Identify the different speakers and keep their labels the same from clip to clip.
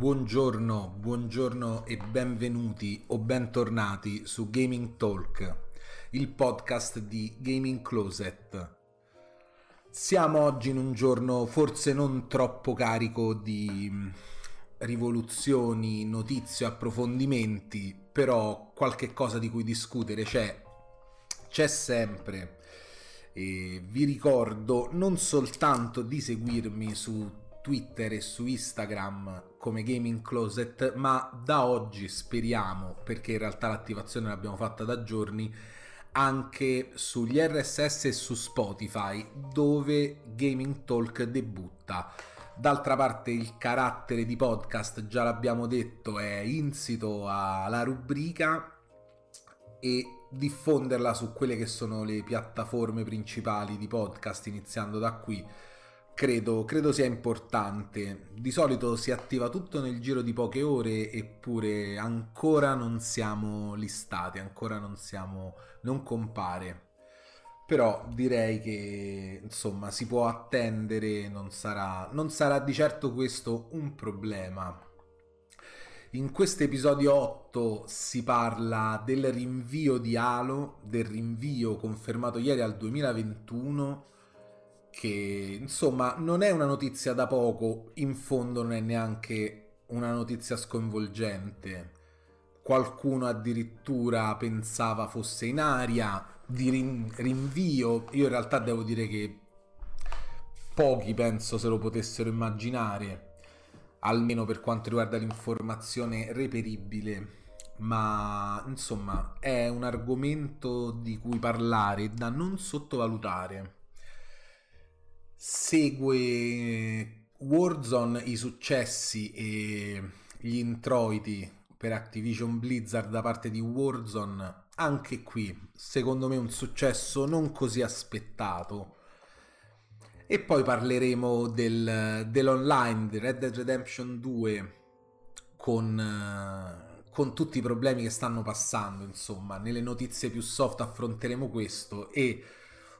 Speaker 1: Buongiorno, buongiorno e benvenuti o bentornati su Gaming Talk, il podcast di Gaming Closet. Siamo oggi in un giorno forse non troppo carico di mm, rivoluzioni, notizie, approfondimenti, però qualche cosa di cui discutere c'è, c'è sempre. E vi ricordo non soltanto di seguirmi su Twitter e su Instagram come Gaming Closet, ma da oggi speriamo, perché in realtà l'attivazione l'abbiamo fatta da giorni, anche sugli RSS e su Spotify, dove Gaming Talk debutta. D'altra parte il carattere di podcast, già l'abbiamo detto, è insito alla rubrica e diffonderla su quelle che sono le piattaforme principali di podcast, iniziando da qui credo, credo sia importante. Di solito si attiva tutto nel giro di poche ore, eppure ancora non siamo listati, ancora non siamo. non compare. Però direi che insomma si può attendere, non sarà, non sarà di certo questo un problema. In questo episodio 8 si parla del rinvio di Halo, del rinvio confermato ieri al 2021 che insomma non è una notizia da poco, in fondo non è neanche una notizia sconvolgente. Qualcuno addirittura pensava fosse in aria di rinvio. Io in realtà devo dire che pochi penso se lo potessero immaginare, almeno per quanto riguarda l'informazione reperibile. Ma insomma è un argomento di cui parlare da non sottovalutare segue Warzone i successi e gli introiti per Activision Blizzard da parte di Warzone, anche qui secondo me un successo non così aspettato. E poi parleremo del, dell'online di Red Dead Redemption 2 con, con tutti i problemi che stanno passando, insomma, nelle notizie più soft affronteremo questo e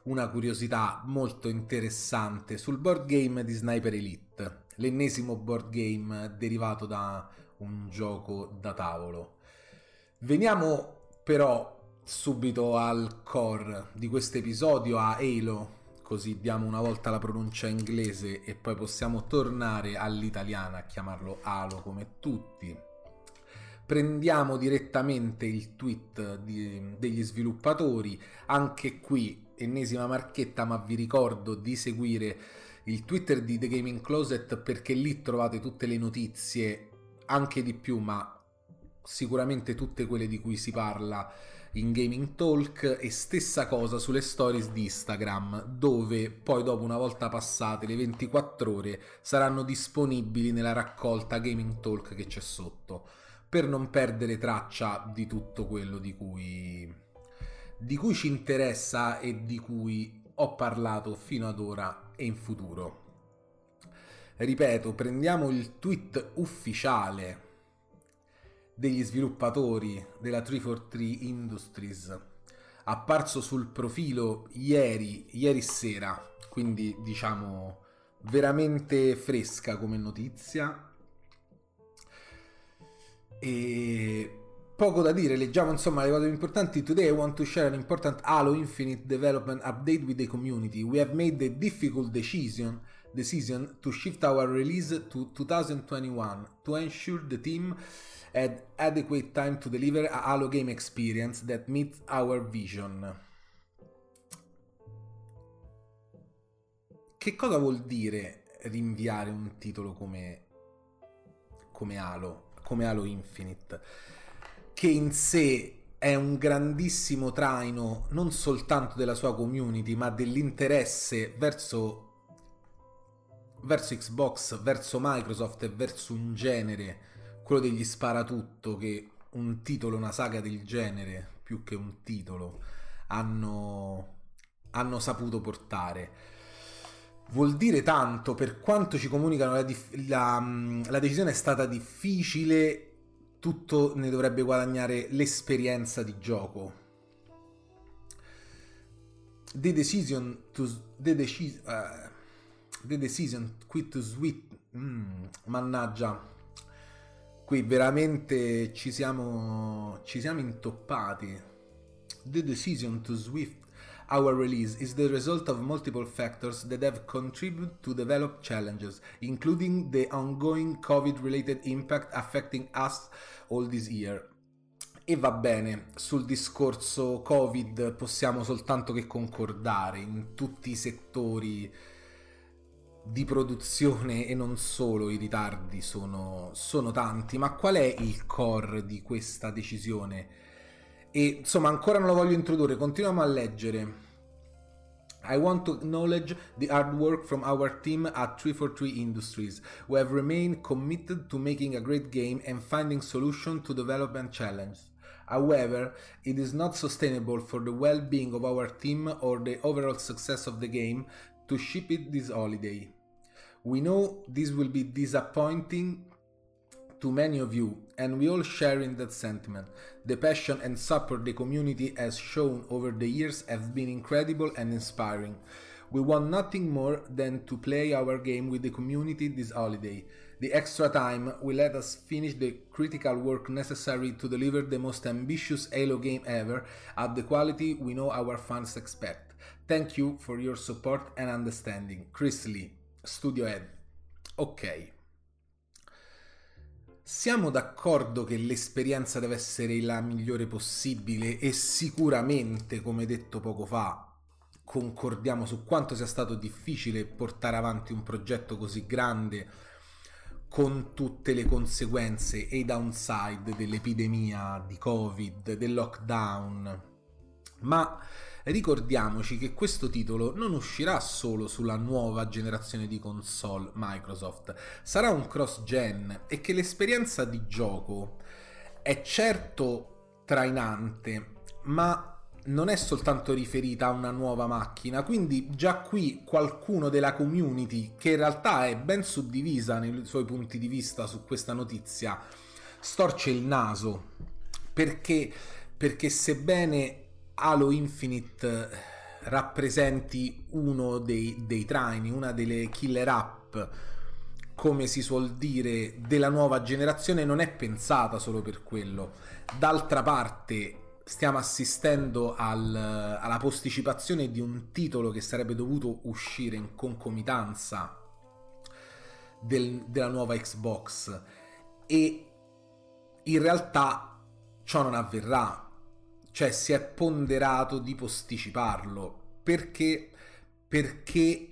Speaker 1: una curiosità molto interessante sul board game di Sniper Elite, l'ennesimo board game derivato da un gioco da tavolo. Veniamo però subito al core di questo episodio, a Halo, così diamo una volta la pronuncia inglese e poi possiamo tornare all'italiana a chiamarlo Halo come tutti. Prendiamo direttamente il tweet di, degli sviluppatori, anche qui ennesima marchetta, ma vi ricordo di seguire il Twitter di The Gaming Closet perché lì trovate tutte le notizie, anche di più, ma sicuramente tutte quelle di cui si parla in Gaming Talk. E stessa cosa sulle stories di Instagram dove poi dopo una volta passate le 24 ore saranno disponibili nella raccolta Gaming Talk che c'è sotto per non perdere traccia di tutto quello di cui di cui ci interessa e di cui ho parlato fino ad ora e in futuro. Ripeto, prendiamo il tweet ufficiale degli sviluppatori della 343 Industries apparso sul profilo ieri, ieri sera, quindi diciamo veramente fresca come notizia. E Poco da dire, leggiamo insomma le cose più importanti. Today I want to share an important Halo Infinite development update with the community. We have made the difficult decision, decision to shift our release to 2021 to ensure the team had adequate time to deliver a Halo game experience that meets our vision. Che cosa vuol dire rinviare un titolo come, come Halo, come Halo Infinite? che in sé è un grandissimo traino non soltanto della sua community, ma dell'interesse verso, verso Xbox, verso Microsoft e verso un genere, quello degli sparatutto, che un titolo, una saga del genere, più che un titolo, hanno, hanno saputo portare vuol dire tanto per quanto ci comunicano la, la, la, decisione è stata difficile tutto ne dovrebbe guadagnare l'esperienza di gioco. The decision to the, deci- uh, the decision quit to sweet mm, mannaggia qui veramente ci siamo, ci siamo intoppati. The decision to swift our release is the result of multiple factors that have contributed to develop challenges, including the ongoing COVID-related impact affecting us all this year. E va bene, sul discorso Covid possiamo soltanto che concordare in tutti i settori di produzione e non solo i ritardi sono, sono tanti, ma qual è il core di questa decisione? E insomma ancora non lo voglio introdurre, continuiamo a leggere. I want to acknowledge the hard work from our team at 343 Industries, who have remained committed to making a great game and finding solutions to development challenges. However, it is not sustainable for the well-being of our team or the overall success of the game to ship it this holiday. We know this will be disappointing to many of you, and we all share in that sentiment. The passion and support the community has shown over the years have been incredible and inspiring. We want nothing more than to play our game with the community this holiday. The extra time will let us finish the critical work necessary to deliver the most ambitious Halo game ever at the quality we know our fans expect. Thank you for your support and understanding. Chris Lee, Studio Head. Ok. Siamo d'accordo che l'esperienza deve essere la migliore possibile e sicuramente, come detto poco fa, concordiamo su quanto sia stato difficile portare avanti un progetto così grande con tutte le conseguenze e i downside dell'epidemia di Covid, del lockdown. Ma ricordiamoci che questo titolo non uscirà solo sulla nuova generazione di console Microsoft, sarà un cross-gen e che l'esperienza di gioco è certo trainante, ma non è soltanto riferita a una nuova macchina, quindi già qui qualcuno della community, che in realtà è ben suddivisa nei suoi punti di vista su questa notizia, storce il naso, perché, perché sebbene Halo Infinite rappresenti uno dei, dei traini, una delle killer app, come si suol dire, della nuova generazione, non è pensata solo per quello. D'altra parte, stiamo assistendo al, alla posticipazione di un titolo che sarebbe dovuto uscire in concomitanza del, della nuova Xbox e in realtà ciò non avverrà cioè si è ponderato di posticiparlo. Perché perché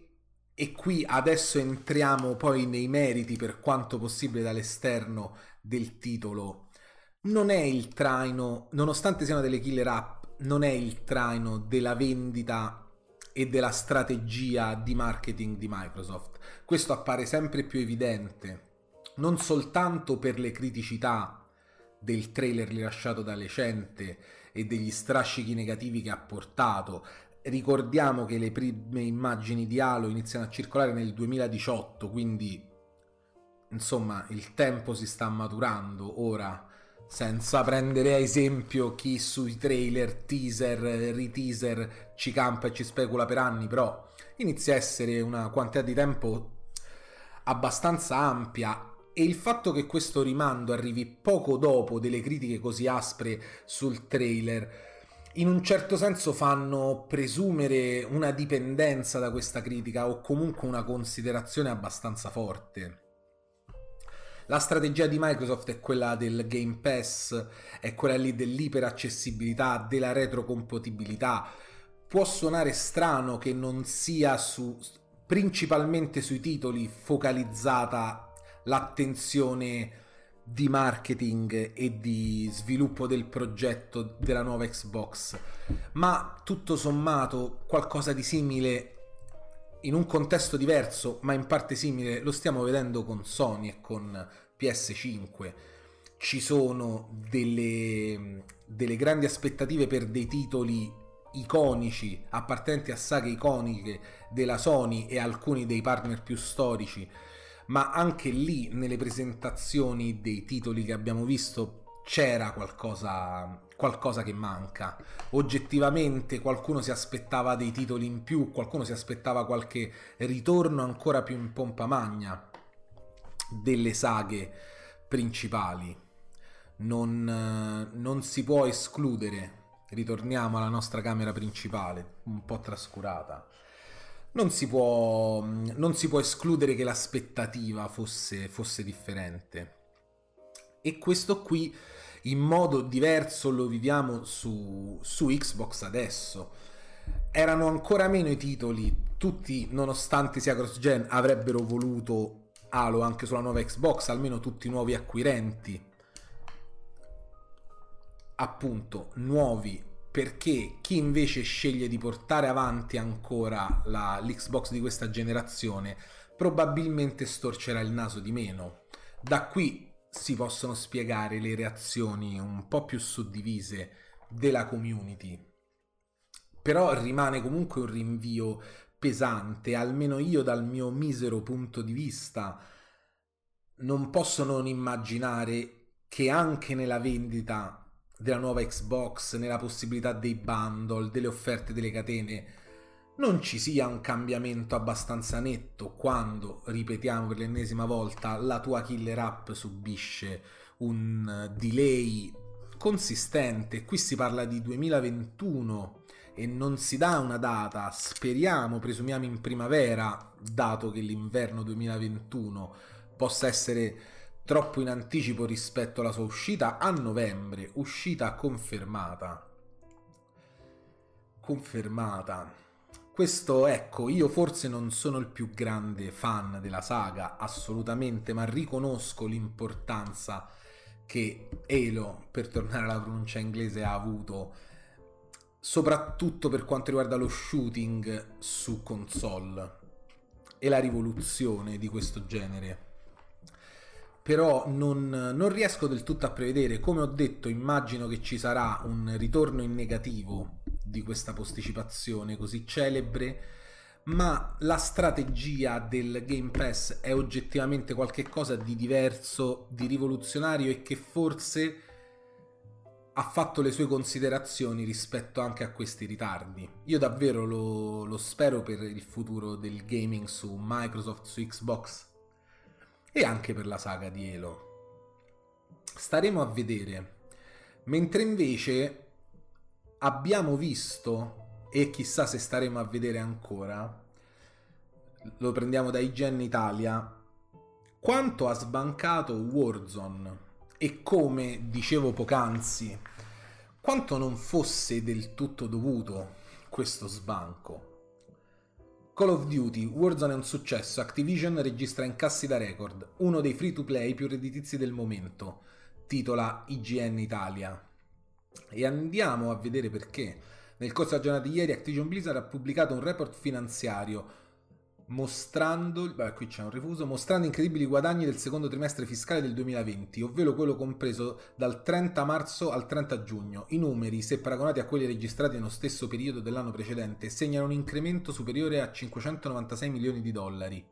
Speaker 1: e qui adesso entriamo poi nei meriti per quanto possibile dall'esterno del titolo. Non è il traino nonostante siano delle killer app non è il traino della vendita e della strategia di marketing di Microsoft. Questo appare sempre più evidente non soltanto per le criticità del trailer rilasciato da Lecente e degli strascichi negativi che ha portato. Ricordiamo che le prime immagini di Halo iniziano a circolare nel 2018, quindi insomma il tempo si sta maturando ora senza prendere a esempio chi sui trailer, teaser, reteaser ci campa e ci specula per anni, però inizia a essere una quantità di tempo abbastanza ampia e il fatto che questo rimando arrivi poco dopo delle critiche così aspre sul trailer in un certo senso fanno presumere una dipendenza da questa critica o comunque una considerazione abbastanza forte. La strategia di Microsoft è quella del Game Pass, è quella lì dell'iperaccessibilità, della retrocompatibilità. Può suonare strano che non sia su, principalmente sui titoli focalizzata l'attenzione di marketing e di sviluppo del progetto della nuova Xbox, ma tutto sommato qualcosa di simile in un contesto diverso, ma in parte simile, lo stiamo vedendo con Sony e con PS5. Ci sono delle, delle grandi aspettative per dei titoli iconici, appartenenti a saghe iconiche della Sony e alcuni dei partner più storici ma anche lì nelle presentazioni dei titoli che abbiamo visto c'era qualcosa, qualcosa che manca. Oggettivamente qualcuno si aspettava dei titoli in più, qualcuno si aspettava qualche ritorno ancora più in pompa magna delle saghe principali. Non, non si può escludere, ritorniamo alla nostra camera principale, un po' trascurata. Non si può, non si può escludere che l'aspettativa fosse, fosse differente. E questo qui in modo diverso lo viviamo su, su Xbox adesso. Erano ancora meno i titoli, tutti nonostante sia cross-gen avrebbero voluto Halo anche sulla nuova Xbox, almeno tutti i nuovi acquirenti. Appunto, nuovi perché chi invece sceglie di portare avanti ancora la, l'Xbox di questa generazione probabilmente storcerà il naso di meno. Da qui si possono spiegare le reazioni un po' più suddivise della community. Però rimane comunque un rinvio pesante, almeno io dal mio misero punto di vista non posso non immaginare che anche nella vendita della nuova Xbox, nella possibilità dei bundle, delle offerte delle catene, non ci sia un cambiamento abbastanza netto quando, ripetiamo per l'ennesima volta, la tua killer app subisce un delay consistente. Qui si parla di 2021 e non si dà una data, speriamo, presumiamo in primavera, dato che l'inverno 2021 possa essere troppo in anticipo rispetto alla sua uscita a novembre, uscita confermata. Confermata. Questo, ecco, io forse non sono il più grande fan della saga, assolutamente, ma riconosco l'importanza che Halo, per tornare alla pronuncia inglese, ha avuto, soprattutto per quanto riguarda lo shooting su console e la rivoluzione di questo genere. Però non, non riesco del tutto a prevedere, come ho detto, immagino che ci sarà un ritorno in negativo di questa posticipazione così celebre, ma la strategia del Game Pass è oggettivamente qualcosa di diverso, di rivoluzionario e che forse ha fatto le sue considerazioni rispetto anche a questi ritardi. Io davvero lo, lo spero per il futuro del gaming su Microsoft, su Xbox e anche per la saga di Halo. Staremo a vedere. Mentre invece abbiamo visto, e chissà se staremo a vedere ancora, lo prendiamo da IGN Italia, quanto ha sbancato Warzone e come dicevo poc'anzi, quanto non fosse del tutto dovuto questo sbanco. Call of Duty, Warzone è un successo, Activision registra incassi da record, uno dei free to play più redditizi del momento, titola IGN Italia. E andiamo a vedere perché. Nel corso della giornata di ieri Activision Blizzard ha pubblicato un report finanziario mostrando, beh, qui c'è un rifuso, mostrando incredibili guadagni del secondo trimestre fiscale del 2020, ovvero quello compreso dal 30 marzo al 30 giugno. I numeri, se paragonati a quelli registrati nello stesso periodo dell'anno precedente, segnano un incremento superiore a 596 milioni di dollari.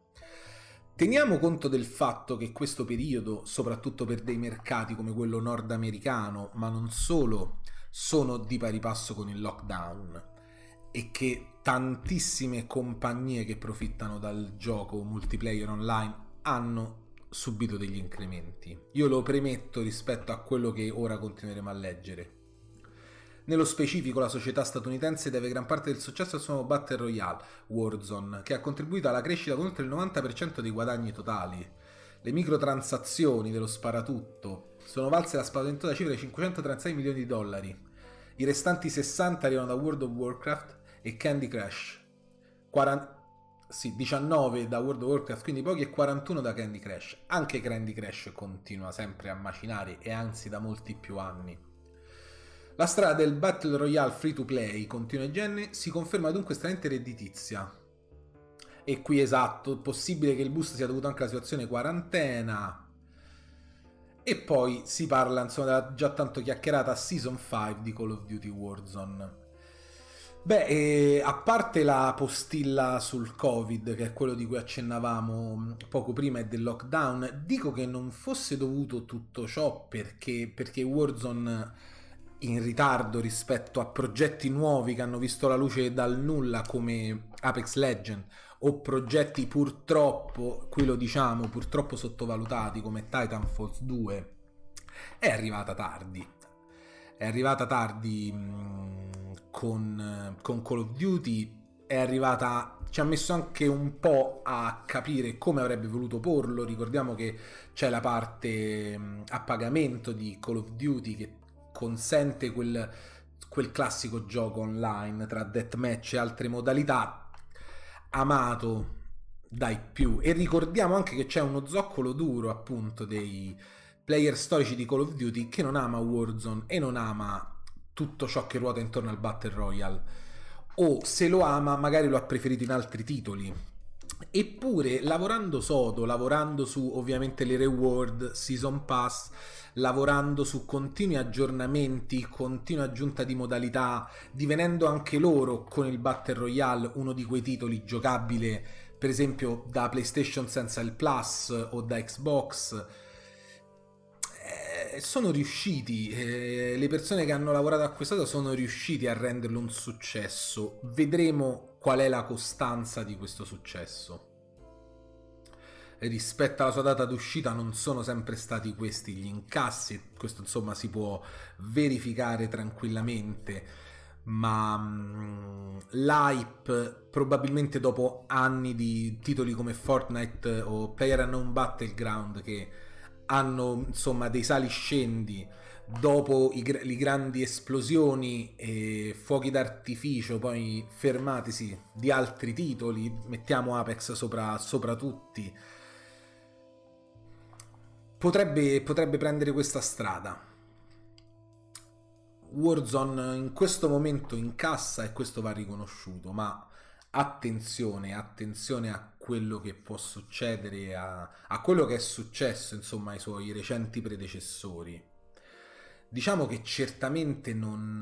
Speaker 1: Teniamo conto del fatto che questo periodo, soprattutto per dei mercati come quello nordamericano, ma non solo, sono di pari passo con il lockdown e che tantissime compagnie che profittano dal gioco multiplayer online hanno subito degli incrementi. Io lo premetto rispetto a quello che ora continueremo a leggere. Nello specifico la società statunitense deve gran parte del successo al suo nuovo Battle Royale, Warzone, che ha contribuito alla crescita con oltre il 90% dei guadagni totali. Le microtransazioni dello sparatutto sono valse la spaventosa cifra di 536 milioni di dollari. I restanti 60 arrivano da World of Warcraft e Candy Crush. 40... Sì, 19 da World of Warcraft, quindi pochi, e 41 da Candy Crush. Anche Candy Crush continua sempre a macinare e anzi da molti più anni. La strada del Battle Royale free to play, continua Jenny, si conferma dunque estremamente redditizia. E qui esatto, possibile che il boost sia dovuto anche alla situazione quarantena. E poi si parla insomma della già tanto chiacchierata Season 5 di Call of Duty Warzone. Beh, eh, a parte la postilla sul Covid, che è quello di cui accennavamo poco prima e del lockdown, dico che non fosse dovuto tutto ciò perché, perché Warzone in ritardo rispetto a progetti nuovi che hanno visto la luce dal nulla come Apex Legend o progetti purtroppo, qui lo diciamo, purtroppo sottovalutati come Titanfall 2, è arrivata tardi. È arrivata tardi mh, con, con Call of Duty, è arrivata ci ha messo anche un po' a capire come avrebbe voluto porlo. Ricordiamo che c'è la parte a pagamento di Call of Duty che consente quel, quel classico gioco online tra deathmatch e altre modalità amato dai più e ricordiamo anche che c'è uno zoccolo duro appunto dei player storici di Call of Duty che non ama Warzone e non ama tutto ciò che ruota intorno al Battle Royale o se lo ama magari lo ha preferito in altri titoli eppure lavorando sodo lavorando su ovviamente le reward season pass lavorando su continui aggiornamenti, continua aggiunta di modalità, divenendo anche loro con il Battle Royale uno di quei titoli giocabile, per esempio da PlayStation senza il Plus o da Xbox. Eh, sono riusciti, eh, le persone che hanno lavorato a quest'altro sono riusciti a renderlo un successo. Vedremo qual è la costanza di questo successo rispetto alla sua data d'uscita non sono sempre stati questi gli incassi, questo insomma si può verificare tranquillamente, ma um, l'hype probabilmente dopo anni di titoli come Fortnite o PlayerUnknown Battleground che hanno insomma dei sali scendi dopo i, le grandi esplosioni e fuochi d'artificio poi fermatisi di altri titoli mettiamo Apex sopra, sopra tutti potrebbe, potrebbe prendere questa strada. Warzone in questo momento incassa e questo va riconosciuto, ma attenzione, attenzione a quello che può succedere, a, a quello che è successo insomma ai suoi recenti predecessori. Diciamo che certamente non,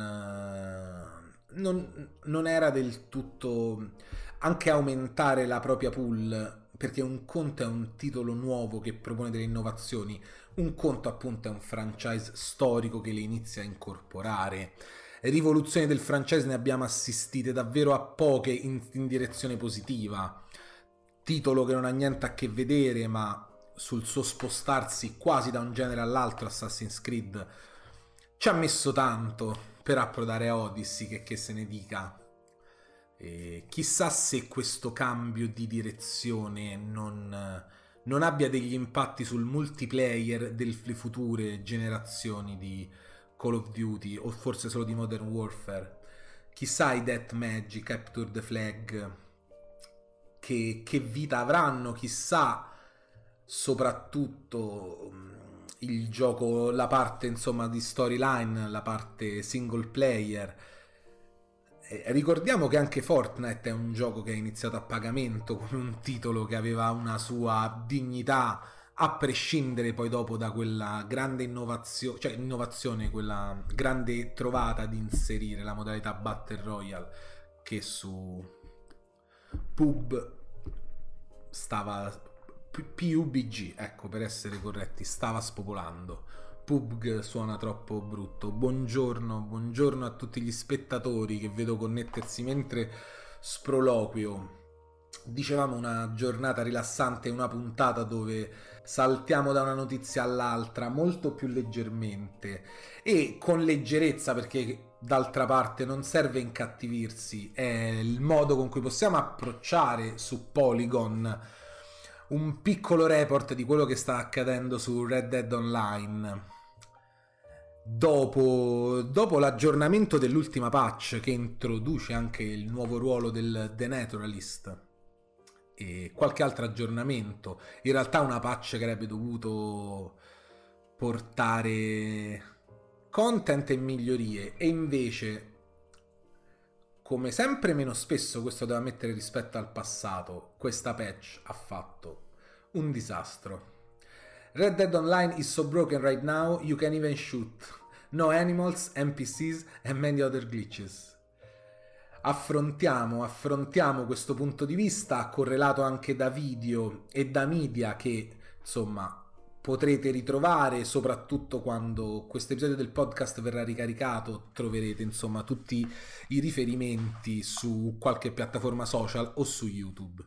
Speaker 1: non, non era del tutto anche aumentare la propria pool perché un conto è un titolo nuovo che propone delle innovazioni, un conto appunto è un franchise storico che le inizia a incorporare. Rivoluzioni del franchise ne abbiamo assistite davvero a poche in, in direzione positiva. Titolo che non ha niente a che vedere, ma sul suo spostarsi quasi da un genere all'altro, Assassin's Creed ci ha messo tanto per approdare a Odyssey, che, che se ne dica. E chissà se questo cambio di direzione non, non abbia degli impatti sul multiplayer delle future generazioni di Call of Duty o forse solo di Modern Warfare. Chissà i Deathmatch, Capture the Flag, che, che vita avranno, chissà soprattutto mm, il gioco, la parte insomma di storyline, la parte single player. Ricordiamo che anche Fortnite è un gioco che è iniziato a pagamento come un titolo che aveva una sua dignità a prescindere poi dopo da quella grande innovazione, cioè innovazione, quella grande trovata di inserire la modalità Battle Royale che su Pub stava PUBG, ecco per essere corretti, stava spopolando. PUBG suona troppo brutto. Buongiorno, buongiorno a tutti gli spettatori che vedo connettersi mentre sproloquio. Dicevamo una giornata rilassante, una puntata dove saltiamo da una notizia all'altra molto più leggermente e con leggerezza perché d'altra parte non serve incattivirsi, è il modo con cui possiamo approcciare su Polygon un piccolo report di quello che sta accadendo su Red Dead Online. Dopo, dopo l'aggiornamento dell'ultima patch che introduce anche il nuovo ruolo del The Naturalist e qualche altro aggiornamento, in realtà una patch che avrebbe dovuto portare content e migliorie e invece come sempre meno spesso questo devo mettere rispetto al passato questa patch ha fatto un disastro Red Dead Online is so broken right now you can even shoot. No animals, NPCs and many other glitches. Affrontiamo, affrontiamo questo punto di vista correlato anche da video e da media che insomma potrete ritrovare, soprattutto quando questo episodio del podcast verrà ricaricato, troverete insomma tutti i riferimenti su qualche piattaforma social o su YouTube.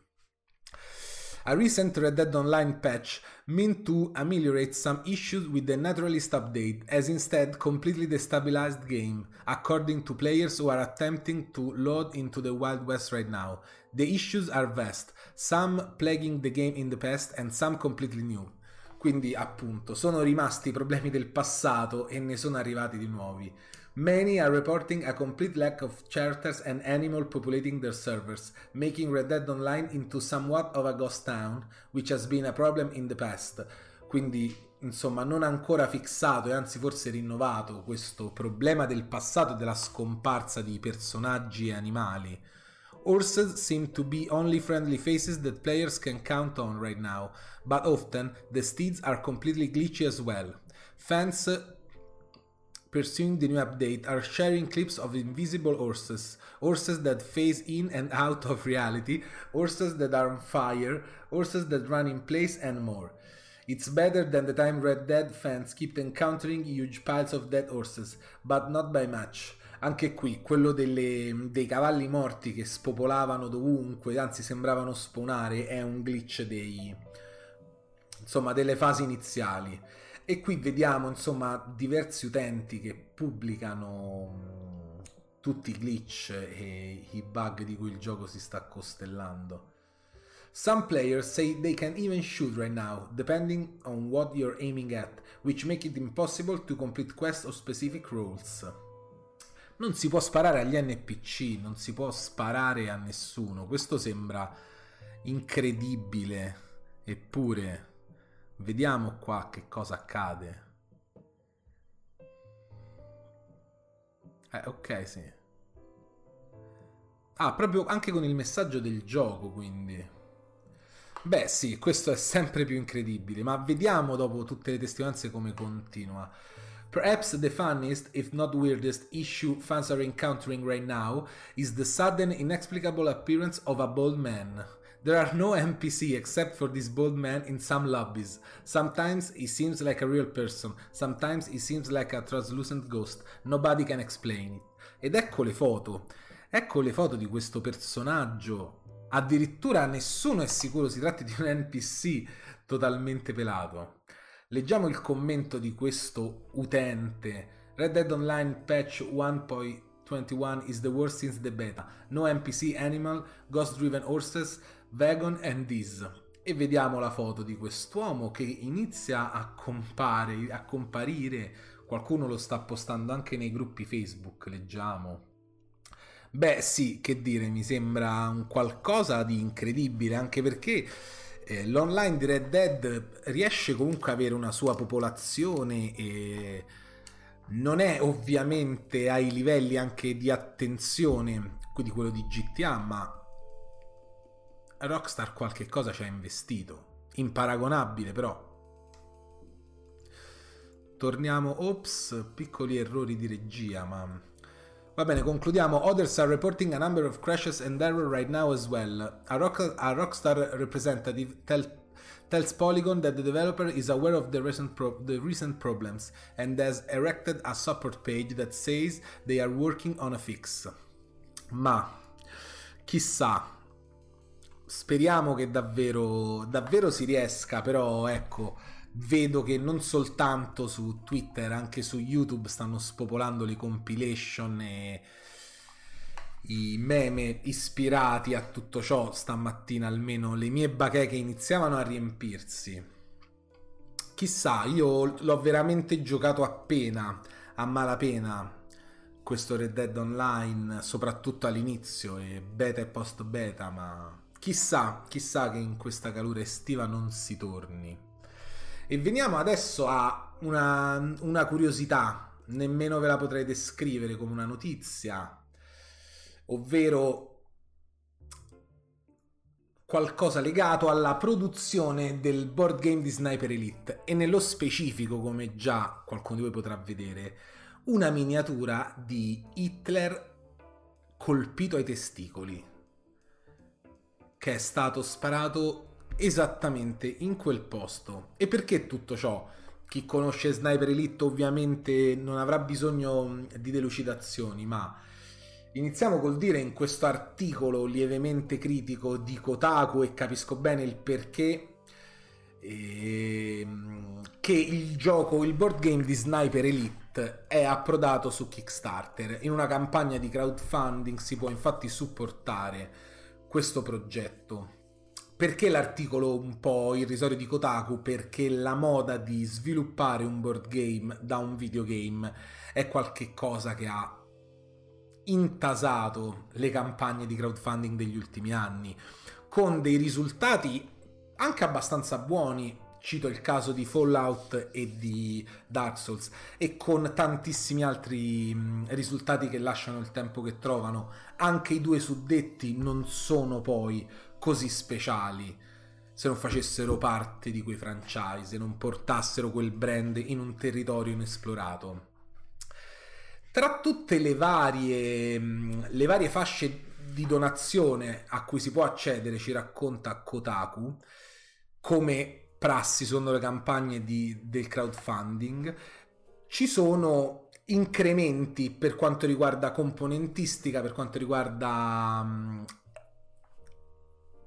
Speaker 1: A recent Red Dead Online patch meant to ameliorate some issues with the naturalist update, as instead completely destabilized game, according to players who are attempting to load into the Wild West right now. The issues are vast, some plaguing the game in the past and some completely new. Quindi, appunto, sono rimasti i problemi del passato e ne sono arrivati di nuovi. Many are reporting a complete lack of characters and animal populating their servers, making Red Dead Online into somewhat of a ghost town, which has been a problem in the past. Quindi, insomma, non ancora fissato e anzi forse rinnovato questo problema del passato e della scomparsa di personaggi e animali. Horses seem to be only friendly faces that players can count on right now, but often the steeds are completely glitchy as well. Fans uh, pursuing the new update are sharing clips of invisible horses, horses that phase in and out of reality, horses that are on fire, horses that run in place, and more. It's better than the time Red Dead fans kept encountering huge piles of dead horses, but not by much. Anche qui, quello delle, dei cavalli morti che spopolavano dovunque, anzi sembravano spawnare, è un glitch dei, insomma, delle fasi iniziali. E qui vediamo, insomma, diversi utenti che pubblicano tutti i glitch e i bug di cui il gioco si sta costellando. Some players say they can even shoot right now, depending on what you're aiming at, which make it impossible to complete quests or specific roles non si può sparare agli NPC, non si può sparare a nessuno. Questo sembra incredibile. Eppure, vediamo qua che cosa accade. Eh, ok, sì. Ah, proprio anche con il messaggio del gioco, quindi. Beh, sì, questo è sempre più incredibile, ma vediamo dopo tutte le testimonianze come continua. Perhaps the funniest, if not weirdest, issue fans are encountering right now is the sudden, inexplicable appearance of a bald man. There are no NPC except for this bald man in some lobbies. Sometimes he seems like a real person, sometimes he seems like a translucent ghost. Nobody can explain it. Ed ecco le foto. Ecco le foto di questo personaggio. Addirittura nessuno è sicuro si tratti di un NPC totalmente pelato. Leggiamo il commento di questo utente. Red Dead Online patch 1.21 is the worst since the beta. No NPC animal, ghost driven horses, vegan and this. E vediamo la foto di quest'uomo che inizia a, compare, a comparire. Qualcuno lo sta postando anche nei gruppi Facebook, leggiamo. Beh sì, che dire, mi sembra un qualcosa di incredibile, anche perché eh, l'online di Red Dead riesce comunque ad avere una sua popolazione e non è ovviamente ai livelli anche di attenzione di quello di GTA, ma Rockstar qualche cosa ci ha investito. Imparagonabile però. Torniamo, ops, piccoli errori di regia, ma Va bene, concludiamo. Others are reporting a number of crashes and error right now as well. A, Rock, a Rockstar representative tell, tells Polygon that the developer is aware of the recent, pro, the recent problems and has erected a support page that says they are working on a fix. Ma chissà, speriamo che davvero, davvero si riesca, però ecco vedo che non soltanto su Twitter, anche su YouTube stanno spopolando le compilation e i meme ispirati a tutto ciò. Stamattina almeno le mie bacheche iniziavano a riempirsi. Chissà, io l'ho veramente giocato appena, a malapena, questo Red Dead Online, soprattutto all'inizio, e beta e post beta, ma chissà, chissà che in questa calura estiva non si torni. E veniamo adesso a una, una curiosità, nemmeno ve la potrei descrivere come una notizia, ovvero qualcosa legato alla produzione del board game di Sniper Elite. E nello specifico, come già qualcuno di voi potrà vedere, una miniatura di Hitler colpito ai testicoli. Che è stato sparato esattamente in quel posto. E perché tutto ciò? Chi conosce Sniper Elite ovviamente non avrà bisogno di delucidazioni, ma iniziamo col dire in questo articolo lievemente critico di Kotaku e capisco bene il perché ehm, che il gioco, il board game di Sniper Elite è approdato su Kickstarter. In una campagna di crowdfunding si può infatti supportare questo progetto. Perché l'articolo un po' irrisorio di Kotaku? Perché la moda di sviluppare un board game da un videogame è qualcosa che ha intasato le campagne di crowdfunding degli ultimi anni, con dei risultati anche abbastanza buoni. Cito il caso di Fallout e di Dark Souls e con tantissimi altri risultati che lasciano il tempo che trovano. Anche i due suddetti non sono poi così speciali se non facessero parte di quei franchise, non portassero quel brand in un territorio inesplorato. Tra tutte le varie, le varie fasce di donazione a cui si può accedere, ci racconta Kotaku, come prassi sono le campagne di, del crowdfunding, ci sono incrementi per quanto riguarda componentistica, per quanto riguarda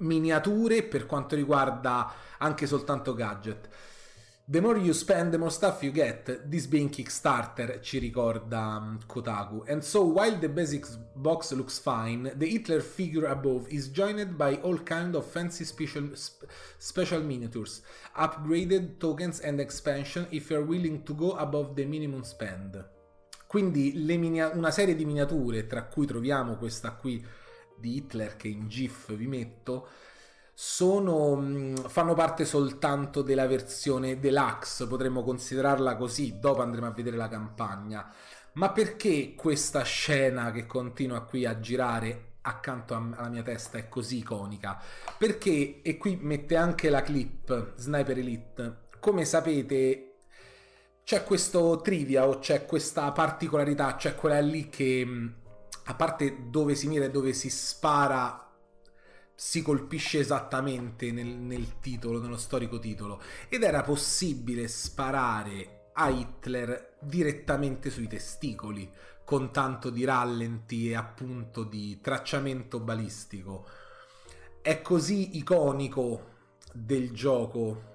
Speaker 1: miniature, per quanto riguarda anche soltanto gadget. The more you spend, the more stuff you get. This being Kickstarter, ci ricorda um, Kotaku. And so, while the basic box looks fine, the Hitler figure above is joined by all kind of fancy special, sp- special miniatures, upgraded tokens and expansion if you're willing to go above the minimum spend. Quindi minia- una serie di miniature, tra cui troviamo questa qui di Hitler che in GIF vi metto, sono, mm, fanno parte soltanto della versione deluxe, potremmo considerarla così, dopo andremo a vedere la campagna. Ma perché questa scena che continua qui a girare accanto alla mia testa è così iconica? Perché, e qui mette anche la clip Sniper Elite, come sapete c'è questo trivia o c'è questa particolarità, c'è quella lì che mm, a parte dove si mira e dove si spara si colpisce esattamente nel, nel, titolo, nello storico titolo, ed era possibile sparare a Hitler direttamente sui testicoli, con tanto di rallenti e appunto di tracciamento balistico. È così iconico del gioco,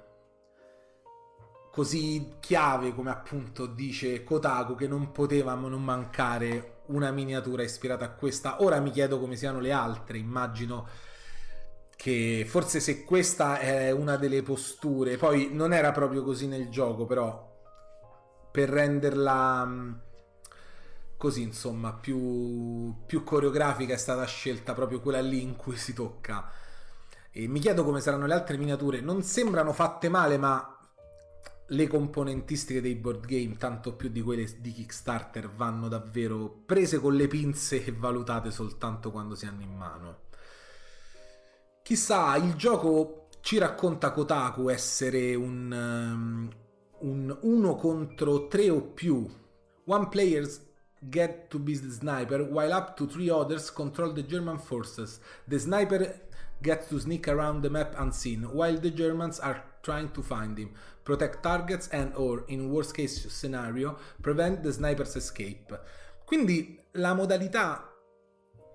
Speaker 1: così chiave come appunto dice Kotaku, che non potevamo non mancare una miniatura ispirata a questa. Ora mi chiedo come siano le altre, immagino che forse se questa è una delle posture, poi non era proprio così nel gioco, però per renderla mm, così insomma più, più coreografica è stata scelta proprio quella lì in cui si tocca. E mi chiedo come saranno le altre miniature, non sembrano fatte male, ma le componentistiche dei board game, tanto più di quelle di Kickstarter, vanno davvero prese con le pinze e valutate soltanto quando si hanno in mano. Chissà, il gioco ci racconta Kotaku essere un, um, un uno contro tre o più. One players get to be the sniper while up to three others control the German forces. The sniper gets to sneak around the map unseen while the Germans are trying to find him, protect targets and or, in worst case scenario, prevent the sniper's escape. Quindi la modalità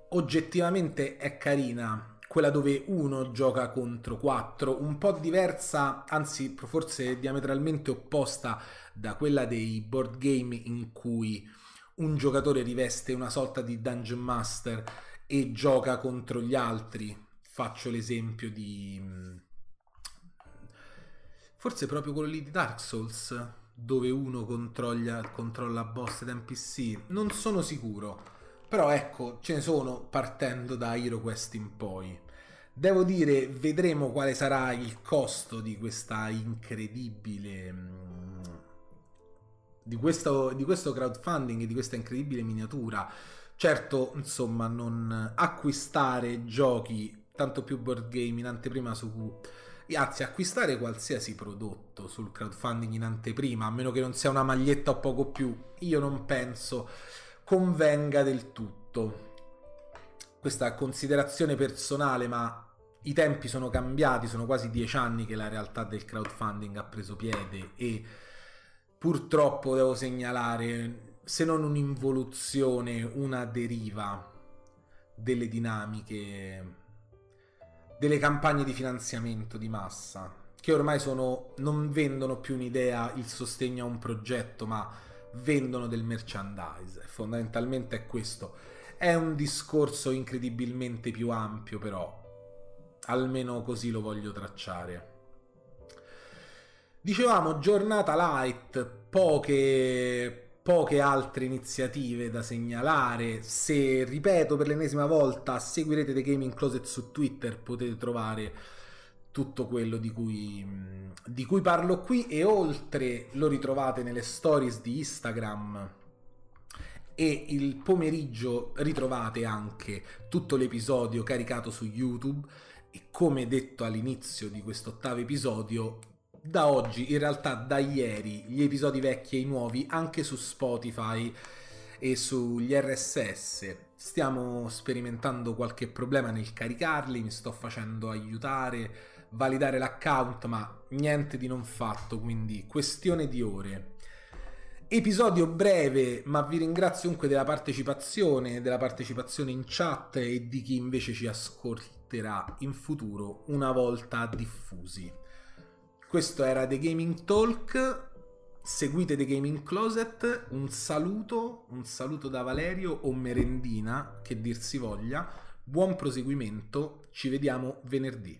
Speaker 1: oggettivamente è carina, quella dove uno gioca contro quattro, un po' diversa, anzi forse diametralmente opposta da quella dei board game in cui un giocatore riveste una sorta di dungeon master e gioca contro gli altri. Faccio l'esempio di forse proprio quello lì di Dark Souls dove uno controlla, controlla boss ed NPC, non sono sicuro. Però ecco, ce ne sono partendo da HeroQuest in poi. Devo dire, vedremo quale sarà il costo di questa incredibile. Mm, di questo, di questo crowdfunding, di questa incredibile miniatura. Certo, insomma, non acquistare giochi, tanto più board game in anteprima su anzi acquistare qualsiasi prodotto sul crowdfunding in anteprima a meno che non sia una maglietta o poco più io non penso convenga del tutto. Questa considerazione personale, ma i tempi sono cambiati, sono quasi dieci anni che la realtà del crowdfunding ha preso piede e purtroppo devo segnalare, se non un'involuzione, una deriva delle dinamiche, delle campagne di finanziamento di massa, che ormai sono, non vendono più un'idea, il sostegno a un progetto, ma vendono del merchandise. Fondamentalmente è questo. È un discorso incredibilmente più ampio, però almeno così lo voglio tracciare. Dicevamo giornata light, poche, poche altre iniziative da segnalare. Se, ripeto per l'ennesima volta, seguirete The Gaming Closet su Twitter potete trovare tutto quello di cui, di cui parlo qui. E oltre lo ritrovate nelle stories di Instagram. E il pomeriggio ritrovate anche tutto l'episodio caricato su YouTube. E come detto all'inizio di questo ottavo episodio da oggi, in realtà da ieri, gli episodi vecchi e i nuovi anche su Spotify e sugli RSS. Stiamo sperimentando qualche problema nel caricarli, mi sto facendo aiutare, validare l'account, ma niente di non fatto, quindi questione di ore. Episodio breve, ma vi ringrazio comunque della partecipazione, della partecipazione in chat e di chi invece ci ascolterà in futuro una volta diffusi. Questo era The Gaming Talk. Seguite The Gaming Closet. Un saluto, un saluto da Valerio o merendina, che dir si voglia. Buon proseguimento, ci vediamo venerdì.